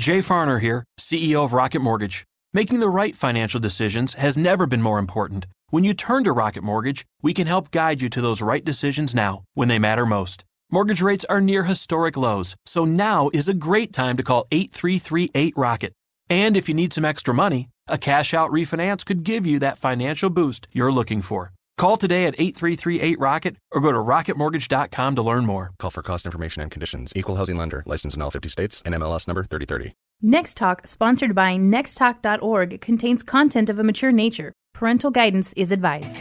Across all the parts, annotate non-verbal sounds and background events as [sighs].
Jay Farner here, CEO of Rocket Mortgage. Making the right financial decisions has never been more important. When you turn to Rocket Mortgage, we can help guide you to those right decisions now when they matter most. Mortgage rates are near historic lows, so now is a great time to call 8338 Rocket. And if you need some extra money, a cash out refinance could give you that financial boost you're looking for. Call today at 8338 Rocket or go to rocketmortgage.com to learn more. Call for cost information and conditions. Equal housing lender. License in all 50 states. NMLS number 3030. Next Talk, sponsored by nexttalk.org, contains content of a mature nature. Parental guidance is advised.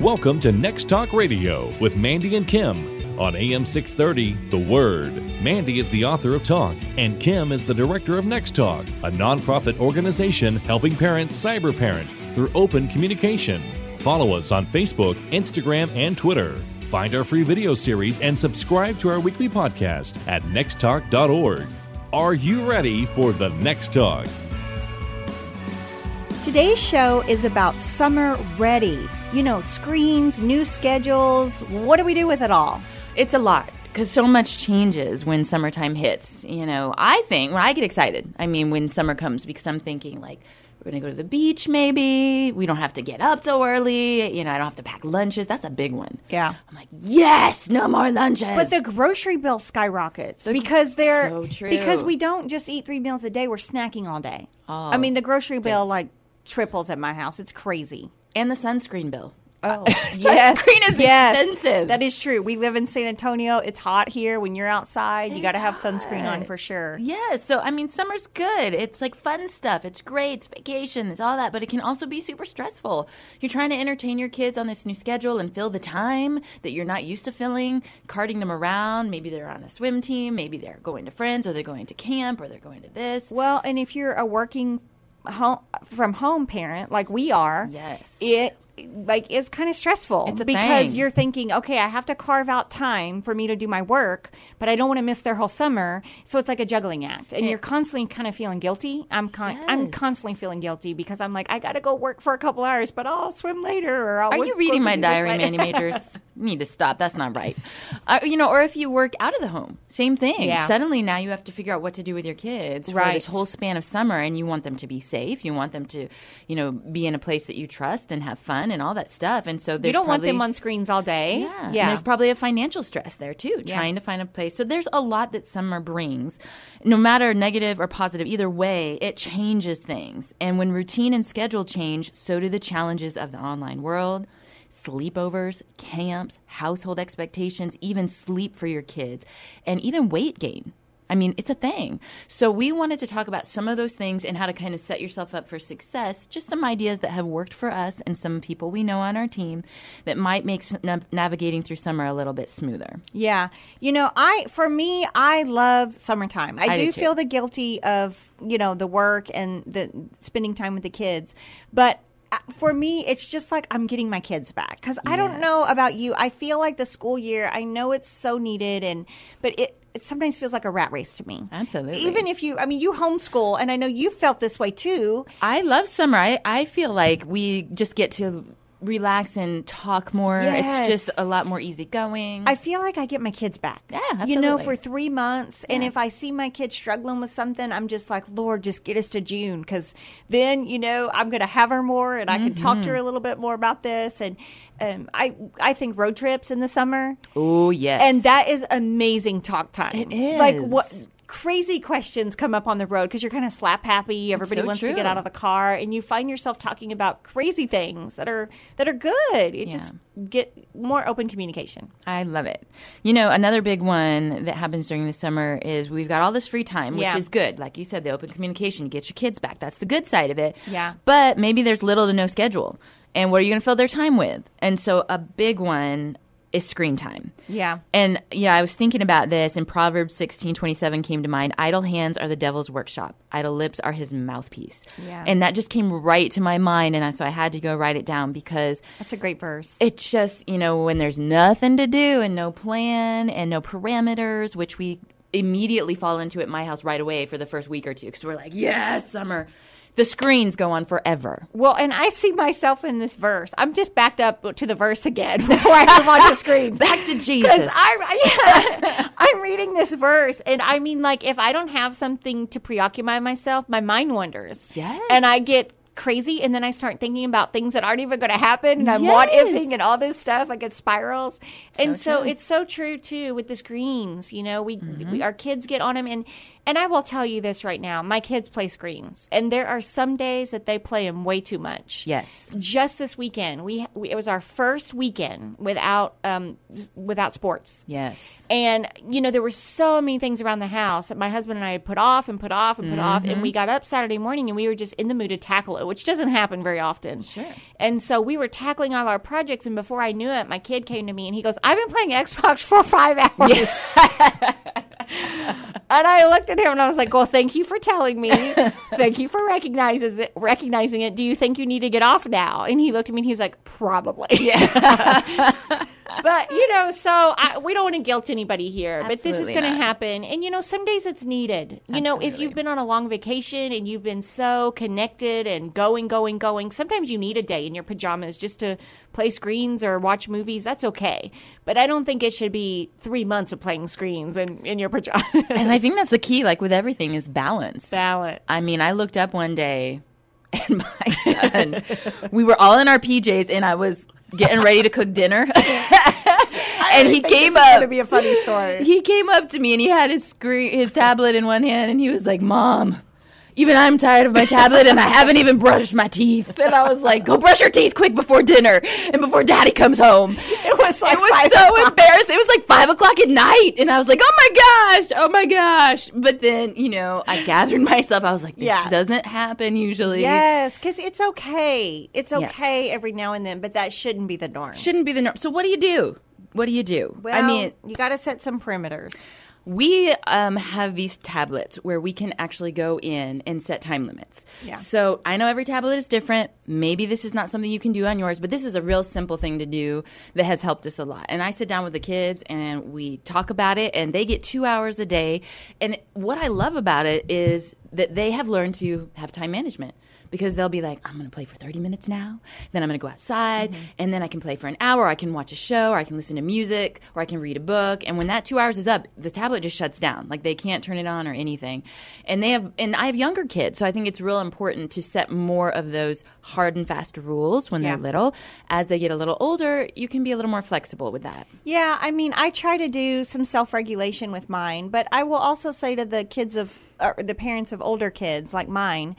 Welcome to Next Talk Radio with Mandy and Kim. On AM 630, The Word. Mandy is the author of Talk, and Kim is the director of Next Talk, a nonprofit organization helping parents cyber parent through open communication. Follow us on Facebook, Instagram, and Twitter. Find our free video series and subscribe to our weekly podcast at nexttalk.org. Are you ready for the next talk? Today's show is about summer ready. You know, screens, new schedules. What do we do with it all? It's a lot because so much changes when summertime hits. You know, I think when I get excited, I mean, when summer comes, because I'm thinking like, we're going to go to the beach maybe. We don't have to get up so early. You know, I don't have to pack lunches. That's a big one. Yeah. I'm like, yes, no more lunches. But the grocery bill skyrockets because they're so true. because we don't just eat three meals a day. We're snacking all day. Oh. I mean, the grocery bill like triples at my house. It's crazy. and the sunscreen bill. Oh, [laughs] Sunscreen is expensive. That is true. We live in San Antonio. It's hot here. When you're outside, you got to have sunscreen on for sure. Yeah, so I mean, summer's good. It's like fun stuff. It's great. It's vacation. It's all that, but it can also be super stressful. You're trying to entertain your kids on this new schedule and fill the time that you're not used to filling, carting them around. Maybe they're on a swim team. Maybe they're going to friends, or they're going to camp, or they're going to this. Well, and if you're a working home from home parent like we are, Yes. it like is kind of stressful It's a because thing. you're thinking, okay, I have to carve out time for me to do my work, but I don't want to miss their whole summer. So it's like a juggling act, and you're constantly kind of feeling guilty. I'm con- I'm constantly feeling guilty because I'm like, I got to go work for a couple hours, but I'll swim later. Or I'll Are work- you reading my diary. Mandy Majors? [laughs] you need to stop. That's not right. Uh, you know, or if you work out of the home, same thing. Yeah. Suddenly now you have to figure out what to do with your kids for Right. this whole span of summer, and you want them to be safe. You want them to, you know, be in a place that you trust and have fun and all that stuff. And so there's you don't want them on screens all day. Yeah, and yeah. there's probably a financial stress there too, Yeah. trying to find a place. So there's a lot that summer brings. No matter negative or positive, either way, it changes things. And when routine and schedule change, so do the challenges of the online world. Sleepovers, camps, household expectations, even sleep for your kids, and even weight gain. I mean, it's a thing. So, we wanted to talk about some of those things and how to kind of set yourself up for success. Just some ideas that have worked for us and some people we know on our team that might make navigating through summer a little bit smoother. Yeah. You know, I for me, I love summertime. I, I do do feel the guilty of, you know, the work and the spending time with the kids. But for me, it's just like I'm getting my kids back cuz I don't know about you. I feel like the school year, I know it's so needed and but it it sometimes feels like a rat race to me. Absolutely. Even if you I mean, you homeschool and I know you felt this way too. I love summer. I, I feel like we just get to relax and talk more. Yes. It's just a lot more easygoing. I feel like I get my kids back. Yeah, absolutely. You know, for three months. And if I see my kids struggling with something, I'm just like, Lord, just get us to June. Because then, you know, I'm going to have her more and I can talk to her a Mm-hmm. little bit more about this. And um, I, I think road trips in the summer. oh, yes. And that is amazing talk time. It Like what crazy questions come up on the road because you're kind of slap happy. Everybody so wants to get out of the car, and you find yourself talking about crazy things that are that are good. It Yeah. just get more open communication. I love it. You know, another big one that happens during the summer is we've got all this free time, which Yeah. is good. Like you said, the open communication, get your kids back. That's the good side of it. Yeah. But maybe there's little to no schedule. And what are you going to fill their time with? And so a big one is screen time. Yeah. And yeah, I was thinking about this, and Proverbs sixteen twenty seven came to mind. Idle hands are the devil's workshop. Idle lips are his mouthpiece. Yeah. And that just came right to my mind, and I, so I had to go write it down because That's a great verse. it's just you know when there's nothing to do and no plan and no parameters, which we immediately fall into at my house right away for the first week or two because we're like, yes, summer. The screens go on forever. Well, and I see myself in this verse. I'm just backed up to the verse again [laughs] before I move on to screens. Back to Because Jesus. I, yeah, [laughs] I'm reading this verse, and I mean, like, if I don't have something to preoccupy myself, my mind wanders. Yes. And I get crazy, and then I start thinking about things that aren't even going to happen, and I'm what ifing and all this stuff. Like it spirals, and so true. it's so true too with the screens. You know, we, Mm-hmm. we our kids get on them, and and I will tell you this right now: my kids play screens, and there are some days that they play them way too much Yes. just this weekend we, we it was our first weekend without um without sports Yes. and you know there were so many things around the house that my husband and I had put off and put off and put off and we got up Saturday morning and we were just in the mood to tackle it which doesn't happen very often Sure. and so we were tackling all our projects and before I knew it my kid came to me and he goes I've been playing Xbox for five [laughs] hours [laughs] and I looked at him and I was like, "Well, thank you for telling me. thank you for it, recognizing it. Do you think you need to get off now?" And he looked at me and he's like, "Probably." Yeah. [laughs] but you know, so I, we don't want to guilt anybody here. but this is going to happen, and you know, some days it's needed. You know, if you've been on a long vacation and you've been so connected and going, going, going, sometimes you need a day in your pajamas just to play screens or watch movies. That's okay. But I don't think it should be three months of playing screens in, in your pajamas. And I think that's the key, like with everything, is balance. balance. I mean, I looked up one day and [laughs] my son, we were all in our PJs and I was getting ready to cook dinner. [laughs] [laughs] and he came this is gonna up. be a funny story. He came up to me and he had his screen, his tablet in one hand, and he was like, "Mom, even I'm tired of my tablet, and I haven't even brushed my teeth." And I was like, "Go brush your teeth quick before dinner and before Daddy comes home." [laughs] It was like it was so o'clock. embarrassing. It was like five o'clock at night, and I was like, "Oh my gosh, oh my gosh!" But then, you know, I gathered [laughs] myself. I was like, "This Yeah. doesn't happen usually. Yes, because it's okay. It's Yes. okay every now and then, but that shouldn't be the norm. Shouldn't be the norm." So, what do you do? What do you do? well, I mean, you got to set some perimeters. We um, have these tablets where we can actually go in and set time limits. Yeah. So I know every tablet is different. Maybe this is not something you can do on yours, but this is a real simple thing to do that has helped us a lot. And I sit down with the kids and we talk about it, and they get two hours a day. And what I love about it is that they have learned to have time management because they'll be like, I'm going to play for 30 minutes now, then I'm going to go outside, mm-hmm. and then I can play for an hour. I can watch a show, or I can listen to music, or I can read a book. And when that two hours is up, the tablet just shuts down. Like they can't turn it on or anything. And they have, and I have younger kids, so I think it's real important to set more of those hard and fast rules when Yeah. they're little. As they get a little older, you can be a little more flexible with that. Yeah, I mean, I try to do some self regulation with mine, but I will also say to the kids of, the parents of older kids like mine,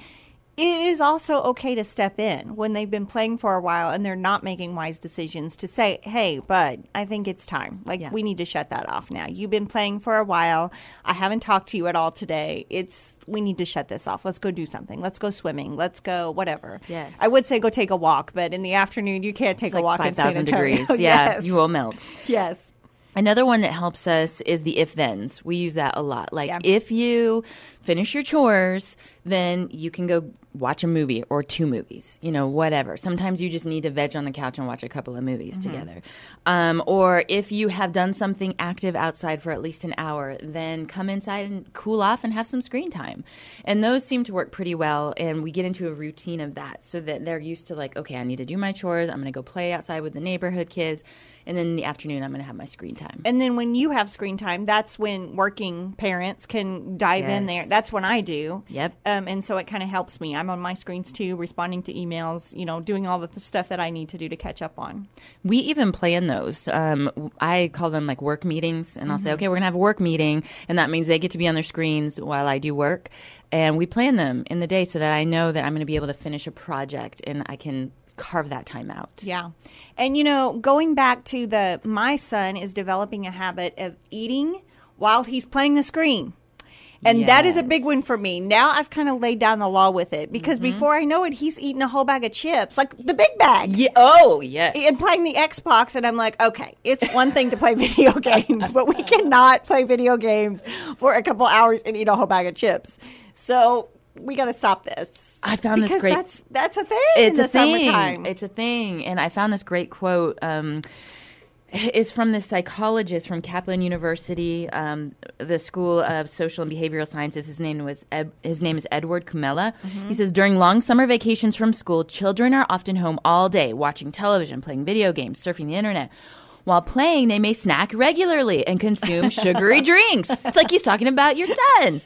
it is also okay to step in when they've been playing for a while and they're not making wise decisions to say, hey, bud, I think it's time. Like, Yeah. we need to shut that off now. You've been playing for a while. I haven't talked to you at all today. It's, we need to shut this off. Let's go do something. Let's go swimming. Let's go, whatever. Yes. I would say go take a walk, but in the afternoon, you can't take It's a like walk in San 5,000 Antonio. degrees. [laughs] Yeah, yes. you will melt. Yes. Another one that helps us is the if thens. We use that a lot. Like Yeah. if you finish your chores, then you can go watch a movie or two movies, you know, whatever. Sometimes you just need to veg on the couch and watch a couple of movies Mm-hmm. together. Um, or if you have done something active outside for at least an hour, then come inside and cool off and have some screen time. And those seem to work pretty well. And we get into a routine of that so that they're used to like, okay, I need to do my chores. I'm going to go play outside with the neighborhood kids. And then in the afternoon, I'm going to have my screen time. And then when you have screen time, that's when working parents can dive in there. That's when I do. Yep. Um, and so it kind of helps me. I'm on my screens too, responding to emails, you know, doing all the th- stuff that I need to do to catch up on. We even plan those. Um, I call them like work meetings, and I'll say, okay, we're gonna have a work meeting, and that means they get to be on their screens while I do work, and we plan them in the day so that I know that I'm gonna be able to finish a project and I can carve that time out. Yeah. And you know, going back to the my son is developing a habit of eating while he's playing the screen. And that is a big one for me. Now I've kind of laid down the law with it because before I know it, he's eating a whole bag of chips, like the big bag. Yeah. Oh, yes. and playing the Xbox, and I'm like, okay, it's one thing to play [laughs] video games, but we cannot play video games for a couple hours and eat a whole bag of chips. So we got to stop this. I found this because great- That's that's a thing it's in the a thing. summertime. It's a thing, and I found this great quote. Um, it's from this psychologist from Kaplan University, um, the School of Social and Behavioral Sciences. His name was Ed, his name is Edward Kumela. He says during long summer vacations from school, children are often home all day, watching television, playing video games, surfing the internet. While playing, they may snack regularly and consume [laughs] sugary drinks. It's like he's talking about your son.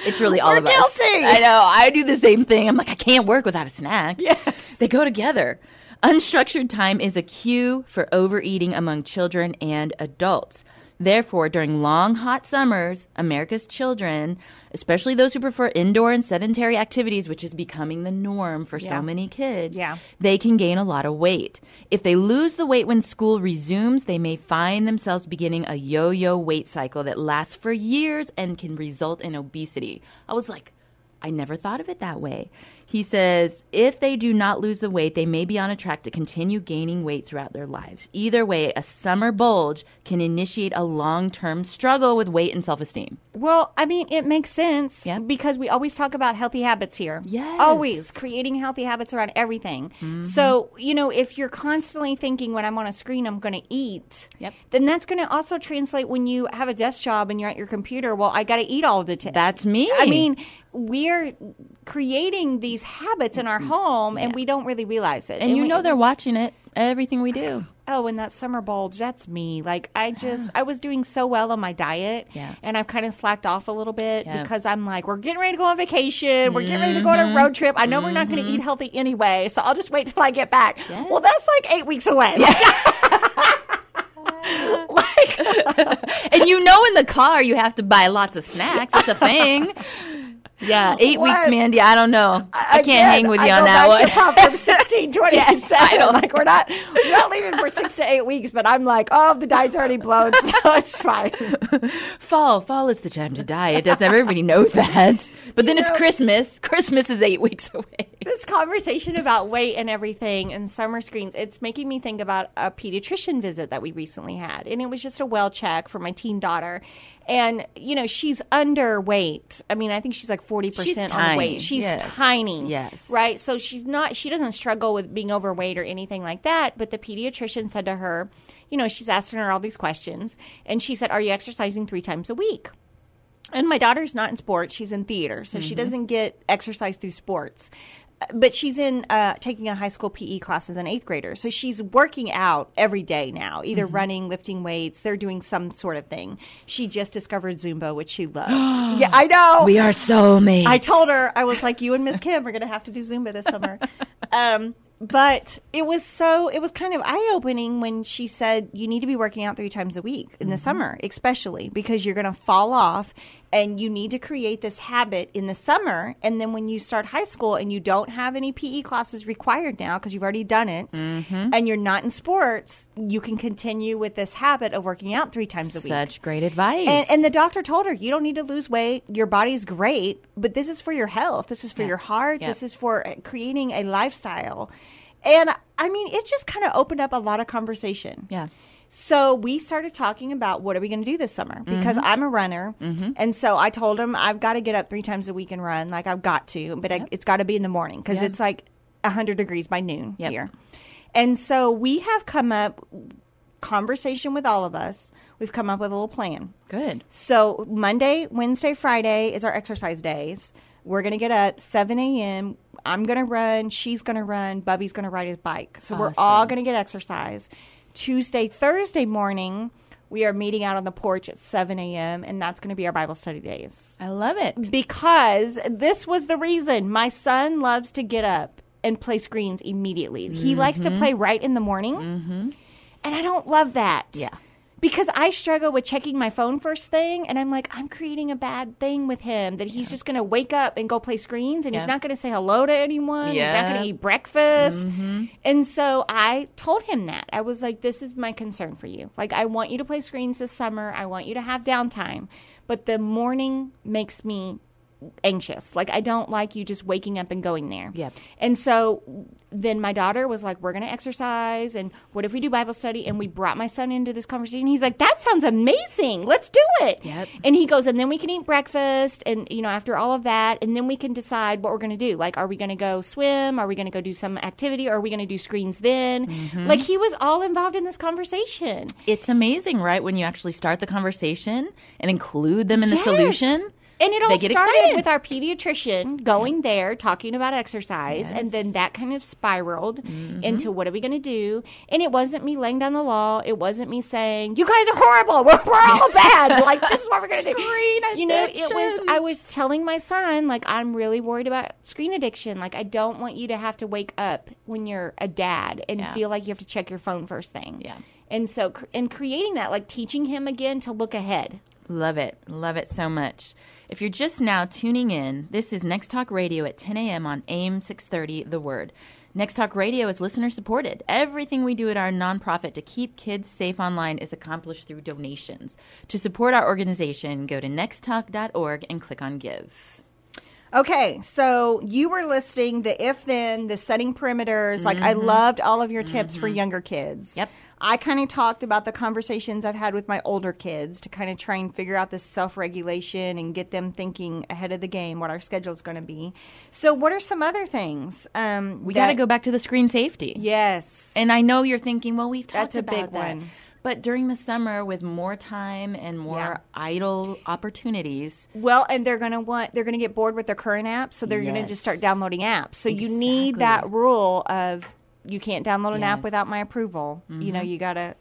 It's really all We're of us. I know. I do the same thing. I'm like, I can't work without a snack. Yes. They go together. Unstructured time is a cue for overeating among children and adults. Therefore, during long, hot summers, America's children, especially those who prefer indoor and sedentary activities, which is becoming the norm for Yeah. so many kids, Yeah. they can gain a lot of weight. If they lose the weight when school resumes, they may find themselves beginning a yo yo weight cycle that lasts for years and can result in obesity. I was like, I never thought of it that way. He says, if they do not lose the weight, they may be on a track to continue gaining weight throughout their lives. Either way, a summer bulge can initiate a long term struggle with weight and self esteem. Well, I mean, it makes sense Yep. because we always talk about healthy habits here. Yes. Always creating healthy habits around everything. Mm-hmm. So, you know, if you're constantly thinking when I'm on a screen, I'm going to eat, Yep. then that's going to also translate when you have a desk job and you're at your computer. Well, I got to eat all the time. That's me. I mean, we're creating these habits in our home and we don't really realize it. and you we- know they're watching it, everything we do. [sighs] oh, and that summer bulge, that's me. Like I just, I was doing so well on my diet, Yeah. and I've kind of slacked off a little bit Yeah. because I'm like, we're getting ready to go on vacation, we're getting ready to go on a mm-hmm. road trip. I know we're not going to mm-hmm. eat healthy anyway, so I'll just wait till I get back. Well, that's like eight weeks away. [laughs] like, [laughs] [laughs] and you know in the car you have to buy lots of snacks. It's a thing. Yeah, [laughs] eight weeks, Mandy. I don't know. I can't again, hang with you I on that one. Proverbs [laughs] sixteen twenty Yes, I seven. know. like we're not, we're not leaving for six to eight weeks, but I'm like, oh, the diet's already blown, so [laughs] it's fine. fall, fall is the time to diet. Doesn't everybody know that? But then it's know- Christmas. Christmas is eight weeks away. this conversation about weight and everything and summer screens, it's making me think about a pediatrician visit that we recently had. And it was just a well check for my teen daughter. And, you know, she's underweight. I mean, I think she's like 40% She's on weight. She's Yes. tiny. Yes. Right? So she's not, she doesn't struggle with being overweight or anything like that. But the pediatrician said to her, you know, she's asking her all these questions. And she said, Are you exercising three times a week? And my daughter's not in sports; she's in theater, so she mm-hmm. doesn't get exercise through sports. But she's in uh, taking a high school PE class as an eighth grader, so she's working out every day now, either running, lifting weights. They're doing some sort of thing. She just discovered Zumba, which she loves. [gasps] yeah, I know. We are soulmates. I told her I was like, you and Miss Kim are going to have to do Zumba this summer. [laughs] um, but it was so it was kind of eye opening when she said you need to be working out three times a week in the summer, especially because you're going to fall off. And you need to create this habit in the summer. And then when you start high school and you don't have any PE classes required now because you've already done it and you're not in sports, you can continue with this habit of working out three times a week. Such great advice. And, and the doctor told her, you don't need to lose weight. Your body's great, but this is for your health. This is for your heart. Yeah. This is for uh, creating a lifestyle. And I mean, it just kind of opened up a lot of conversation. yeah. So we started talking about what are we going to do this summer because Mm-hmm. I'm a runner, and so I told him I've got to get up three times a week and run. Like I've got to, but I, it's got to be in the morning because Yeah. it's like hundred degrees by noon Yep. here. And so we have come up conversation with all of us. We've come up with a little plan. Good. So Monday, Wednesday, Friday is our exercise days. We're gonna get up 7 a.m. I'm gonna run. She's gonna run. Bubby's gonna ride his bike. So we're all gonna get exercise. Tuesday, Thursday morning, we are meeting out on the porch at 7 a.m. and that's gonna be our Bible study days I love it. because this was the reason my son loves to get up and play screens immediately. He likes to mm-hmm. play right in the morning. Mm-hmm. And I don't love that. Yeah. Because I struggle with checking my phone first thing, and I'm like, I'm creating a bad thing with him that he's just going to wake up and go play screens, and Yeah. he's not going to say hello to anyone. He's not going to eat breakfast. Mm-hmm. And so I told him that. I was like, this is my concern for you. Like, I want you to play screens this summer. I want you to have downtime. But the morning makes me anxious. Like I don't like you just waking up and going there. Yeah. And so then my daughter was like, "We're going to exercise, and what if we do Bible study?" And we brought my son into this conversation. He's like, "That sounds amazing. Let's do it." Yep. And he goes, and then we can eat breakfast, and you know, after all of that, and then we can decide what we're going to do. Like, are we going to go swim? Are we going to go do some activity? Or are we going to do screens then? Mm-hmm. Like he was all involved in this conversation. It's amazing, right? When you actually start the conversation and include them in the Yes. solution. And it all started excited. with our pediatrician going there, talking about exercise, and then that kind of spiraled Mm-hmm. into what are we going to do? And it wasn't me laying down the law. It wasn't me saying, you guys are horrible. We're, we're all bad. Like, this is what we're going to do. Screen You know, it was. I was telling my son, like, I'm really worried about screen addiction. Like, I don't want you to have to wake up when you're a dad and Yeah. feel like you have to check your phone first thing. Yeah. And so, and creating that, like teaching him again to look ahead. Love it. Love it so much. If you're just now tuning in, this is Next Talk Radio at 10 a.m. on AM 630 The Word. Next Talk Radio is listener supported. Everything we do at our nonprofit to keep kids safe online is accomplished through donations. To support our organization, go to nexttalk.org and click on Give. Okay, so you were listing the if then, the setting perimeters. Like, I loved all of your tips for younger kids. Mm-hmm. Yep. I kind of talked about the conversations I've had with my older kids to kind of try and figure out this self regulation and get them thinking ahead of the game, what our schedule is going to be. So, what are some other things? Um, We got to go back to the screen safety. Yes. And I know you're thinking, well, we've talked That's a about big that. one. But during the summer, with more time and more Yeah. idle opportunities, Well, and they're gonna want they're gonna get bored with their current apps, so they're gonna just start downloading apps. So you need that rule of you can't download an app without my approval. You know, you gotta.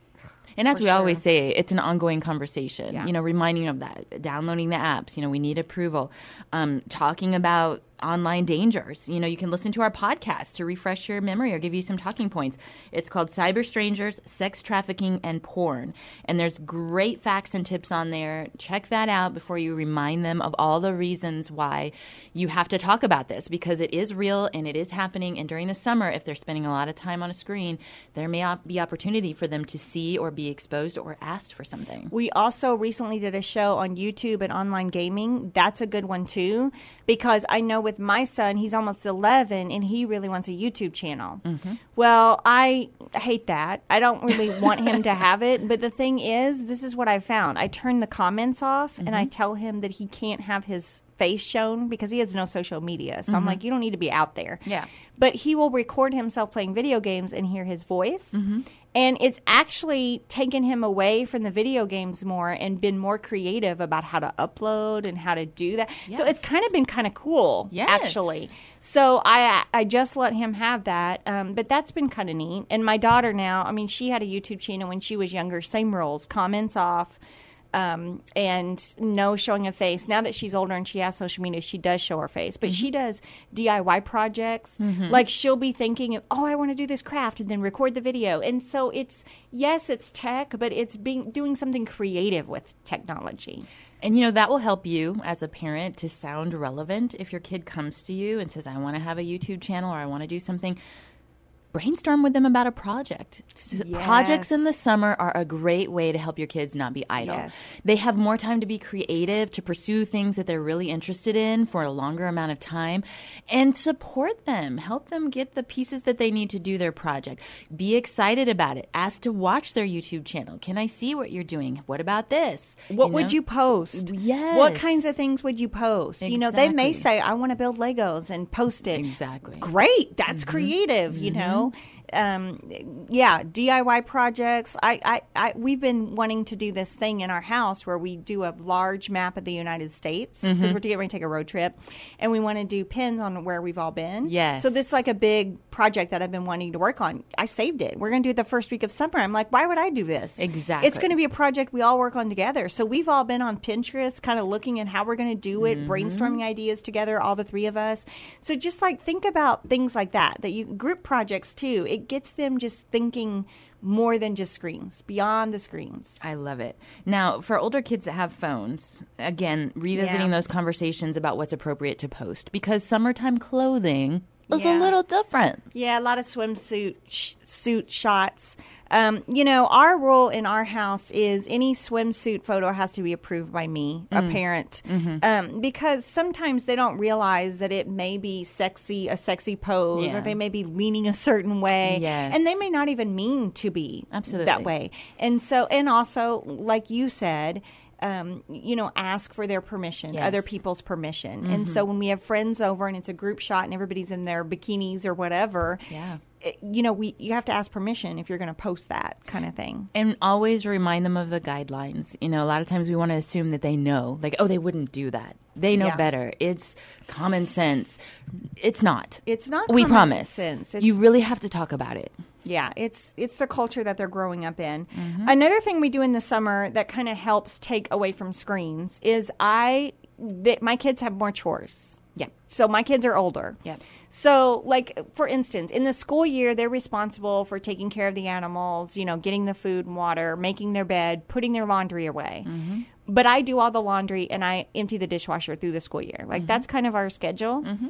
And as we always say, it's an ongoing conversation. Yeah. You know, reminding of that, downloading the apps. You know, we need approval. Um, talking about online dangers. You know, you can listen to our podcast to refresh your memory or give you some talking points. It's called Cyber Strangers, Sex Trafficking, and Porn. And there's great facts and tips on there. Check that out before you remind them of all the reasons why you have to talk about this because it is real and it is happening. And during the summer, if they're spending a lot of time on a screen, there may be opportunity for them to see or be exposed or asked for something. We also recently did a show on YouTube and online gaming. That's a good one too, because I know with my son, he's almost 11 and he really wants a YouTube channel. Mm-hmm. Well, I hate that. I don't really want him to have it. But the thing is, this is what I found. I turn the comments off and I mm-hmm. tell him that he can't have his face shown because he has no social media. So I'm mm-hmm. like, you don't need to be out there. Yeah. But he will record himself playing video games and hear his voice. Mm-hmm. And it's actually taken him away from the video games more and been more creative about how to upload and how to do that. So it's kind of been kind of cool, Yes. actually. So I I just let him have that, um, but that's been kind of neat. And my daughter now, I mean, she had a YouTube channel when she was younger. Same rules, comments off, um, and no showing of face. Now that she's older and she has social media, she does show her face, but she does DIY projects. Like she'll be thinking, "Oh, I want to do this craft," and then record the video. And so it's yes, it's tech, but it's being doing something creative with technology. And you know, that will help you as a parent to sound relevant if your kid comes to you and says, I want to have a YouTube channel or I want to do something. Brainstorm with them about a project. S- Projects in the summer are a great way to help your kids not be idle. Yes. They have more time to be creative, to pursue things that they're really interested in for a longer amount of time, and support them. Help them get the pieces that they need to do their project. Be excited about it. Ask to watch their YouTube channel. Can I see what you're doing? What about this? What You would know? you post? Yes. What kinds of things would you post? You know, they may say, I want to build Legos and post it. Exactly. Great. That's mm-hmm. creative, you mm-hmm. know? Yeah. Um, yeah, DIY projects. I, I, I, we've been wanting to do this thing in our house where we do a large map of the United States because we're getting ready to take a road trip and we want to do pins on where we've all been. Yes. So this is like a big project that I've been wanting to work on. I saved it. We're going to do it the first week of summer. I'm like, why would I do this? Exactly. It's going to be a project we all work on together. So we've all been on Pinterest, kind of looking at how we're going to do it, Mm-hmm. brainstorming ideas together, all the three of us. So just like think about things like that, that you group projects too. It gets them just thinking more than just screens, beyond the screens. I love it. Now, for older kids that have phones, again, revisiting Yeah. those conversations about what's appropriate to post because summertime clothing is Yeah. a little different. Yeah, a lot of swimsuit sh- suit shots. Um, you know, our rule in our house is any swimsuit photo has to be approved by me, Mm. a parent, Mm-hmm. um, because sometimes they don't realize that it may be sexy, a sexy pose, Yeah. or they may be leaning a certain way, Yes. and they may not even mean to be Absolutely. that way. And so, and also, like you said. Um, you know, ask for their permission, Yes. Mm-hmm. other people's permission. And so when we have friends over and it's a group shot and everybody's in their bikinis or whatever, Yeah. it- you know, we you have to ask permission if you're going to post that kind of thing. And always remind them of the guidelines. You know, a lot of times we want to assume that they know, like, oh, they wouldn't do that. They know Yeah. better. It's common sense. It's not. It's not We common promise. sense. you really have to talk about it. Yeah, it's it's the culture that they're growing up in. Mm-hmm. Another thing we do in the summer that kind of helps take away from screens is I that my kids have more chores. Yeah. So my kids are older. Yeah. So, like for instance, in the school year, they're responsible for taking care of the animals, you know, getting the food and water, making their bed, putting their laundry away. Mm-hmm. But I do all the laundry and I empty the dishwasher through the school year. Like Mm-hmm. that's kind of our schedule. Mm-hmm.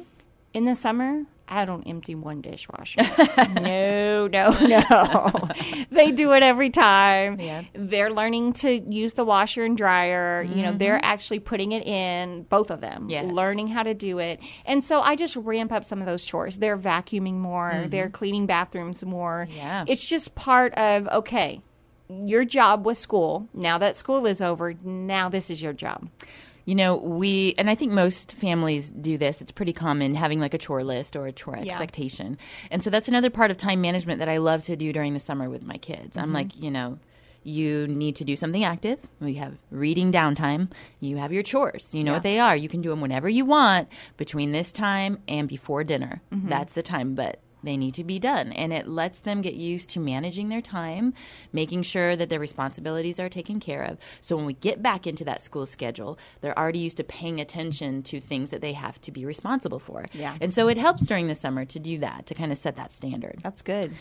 In the summer, I don't empty one dishwasher. [laughs] no, no, [laughs] no. [laughs] they do it every time. Yeah. They're learning to use the washer and dryer. You know, they're mm-hmm. actually putting it in, both of them, Yes. learning how to do it. And so I just ramp up some of those chores. They're vacuuming more, they're mm-hmm. cleaning bathrooms more. Yeah. It's just part of, okay, your job was school. Now that school is over, now this is your job. You know, we, and I think most families do this. It's pretty common having like a chore list or a chore Yeah. expectation. And so that's another part of time management that I love to do during the summer with my kids. Mm-hmm. I'm like, you know, you need to do something active. We have reading downtime. You have your chores. You know what they are. You can do them whenever you want between this time and before dinner. Mm-hmm. That's the time. But they need to be done. And it lets them get used to managing their time, making sure that their responsibilities are taken care of. So when we get back into that school schedule, they're already used to paying attention to things that they have to be responsible for. Yeah. And so it helps during the summer to do that, to kind of set that standard. That's good.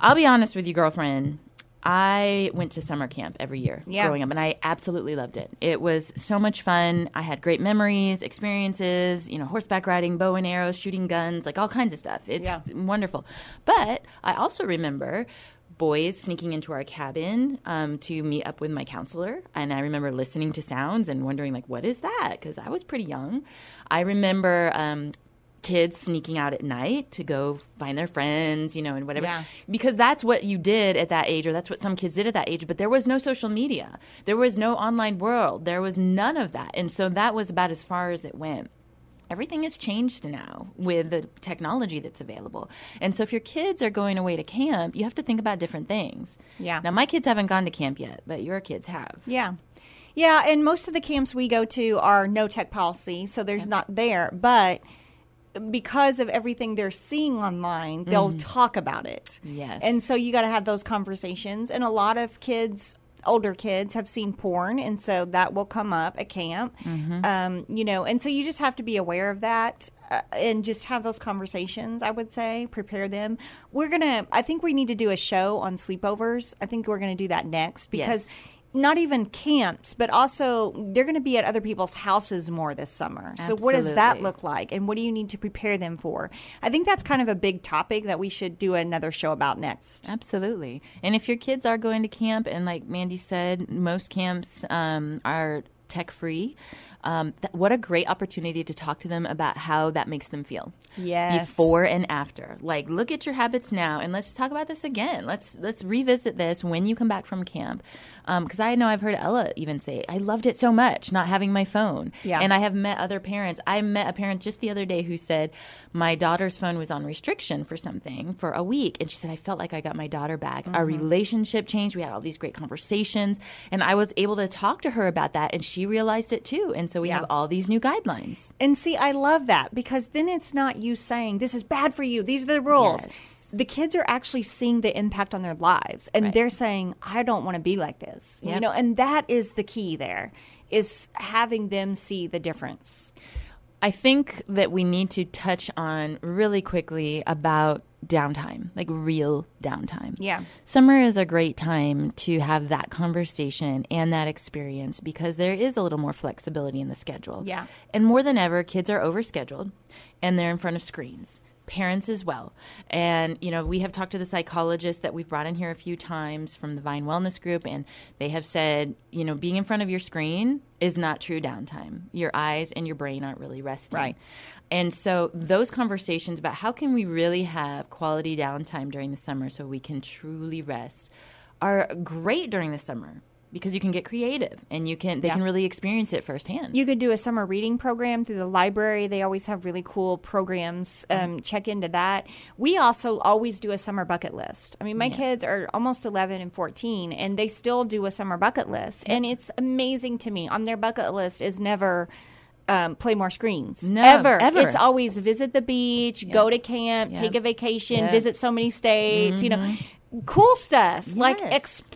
I'll be honest with you, girlfriend. I went to summer camp every year Yeah. growing up, and I absolutely loved it. It was so much fun. I had great memories, experiences, you know, horseback riding, bow and arrows, shooting guns, like all kinds of stuff. It's Yeah. wonderful. But I also remember boys sneaking into our cabin um, to meet up with my counselor and i remember listening to sounds and wondering like what is that because i was pretty young i remember um, kids sneaking out at night to go find their friends you know and whatever Yeah. because that's what you did at that age or that's what some kids did at that age but there was no social media there was no online world there was none of that and so that was about as far as it went everything has changed now with the technology that's available. And so if your kids are going away to camp, you have to think about different things. Yeah. Now my kids haven't gone to camp yet, but your kids have. Yeah. Yeah, and most of the camps we go to are no tech policy, so there's not there. But because of everything they're seeing online, they'll talk about it. Yes. And so you got to have those conversations. And a lot of kids, older kids, have seen porn, and so that will come up at camp. Um, you know, and so you just have to be aware of that. Uh, and just have those conversations, I would say, prepare them. We're going to, I think we need to do a show on sleepovers. I think we're going to do that next because Yes. Not even camps, but also they're going to be at other people's houses more this summer. So what does that look like, and what do you need to prepare them for? I think that's kind of a big topic that we should do another show about next. Absolutely. And if your kids are going to camp, and like Mandy said, most camps um, are tech free. Um, th- what a great opportunity to talk to them about how that makes them feel. Yes. Before and after. Like, look at your habits now, and let's talk about this again. Let's let's revisit this when you come back from camp. Because I know I've heard Ella even say, "I loved it so much not having my phone." Yeah. And I have met other parents. I met a parent just the other day who said, "My daughter's phone was on restriction for something for a week," and she said, "I felt like I got my daughter back. Our Mm-hmm. relationship changed. We had all these great conversations, and I was able to talk to her about that, and she realized it too. And so we Yeah. have all these new guidelines." And see, I love that because then it's not you saying this is bad for you. These are the rules. Yes. The kids are actually seeing the impact on their lives, and Right. they're saying, "I don't want to be like this." You know, and that is the key. There is having them see the difference. I think that we need to touch on really quickly about downtime, like real downtime. Yeah. Summer is a great time to have that conversation and that experience because there is a little more flexibility in the schedule. Yeah. And more than ever, kids are overscheduled and they're in front of screens. Parents as well. And, you know, we have talked to the psychologists that we've brought in here a few times from the Vine Wellness Group, and they have said, you know, being in front of your screen is not true downtime. Your eyes and your brain aren't really resting. Right. And so those conversations about how can we really have quality downtime during the summer so we can truly rest are great during the summer because you can get creative and you can they Yeah. can really experience it firsthand. You could do a summer reading program through the library. They always have really cool programs. Um, check into that. We also always do a summer bucket list. I mean, my kids are almost 11 and 14, and they still do a summer bucket list. And it's amazing to me. On their bucket list is never um, play more screens. No, ever. ever. It's always visit the beach, go to camp, take a vacation, visit so many states. You know, cool stuff like Yes.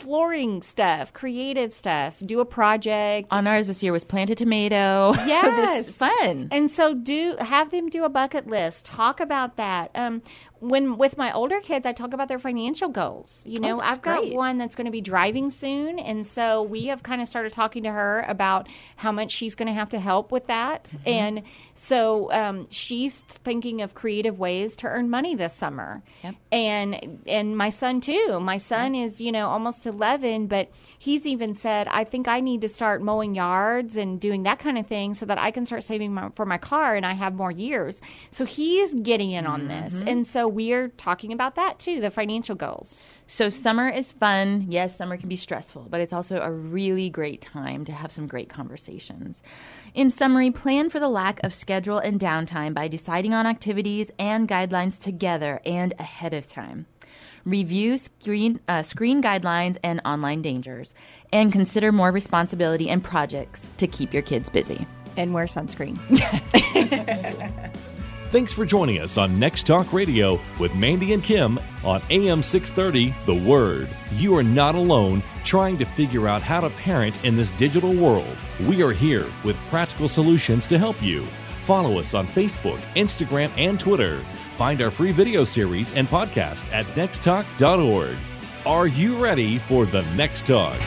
Exploring stuff, creative stuff. Do a project. On ours this year was plant a tomato. [laughs] it was Yes. just fun. And so do have them do a bucket list. Talk about that. Um, when with my older kids, I talk about their financial goals. You know, Oh, I've got great. one that's going to be driving soon, and so we have kind of started talking to her about how much she's going to have to help with that. Mm-hmm. And so um, she's thinking of creative ways to earn money this summer. Yep. And and my son too. My son is you know almost eleven, but he's even said, I think I need to start mowing yards and doing that kind of thing so that I can start saving my, for my car and I have more years. So he's getting in on this, Mm-hmm. and so we're talking about that too, the financial goals. So summer is fun. Yes, summer can be stressful, but it's also a really great time to have some great conversations. In summary, plan for the lack of schedule and downtime by deciding on activities and guidelines together and ahead of time. Review screen, uh, screen guidelines and online dangers, and consider more responsibility and projects to keep your kids busy. And wear sunscreen. Yes. [laughs] [laughs] Thanks for joining us on Next Talk Radio with Mandy and Kim on AM 630 The Word. You are not alone trying to figure out how to parent in this digital world. We are here with practical solutions to help you. Follow us on Facebook, Instagram, and Twitter. Find our free video series and podcast at nexttalk.org. Are you ready for the next talk?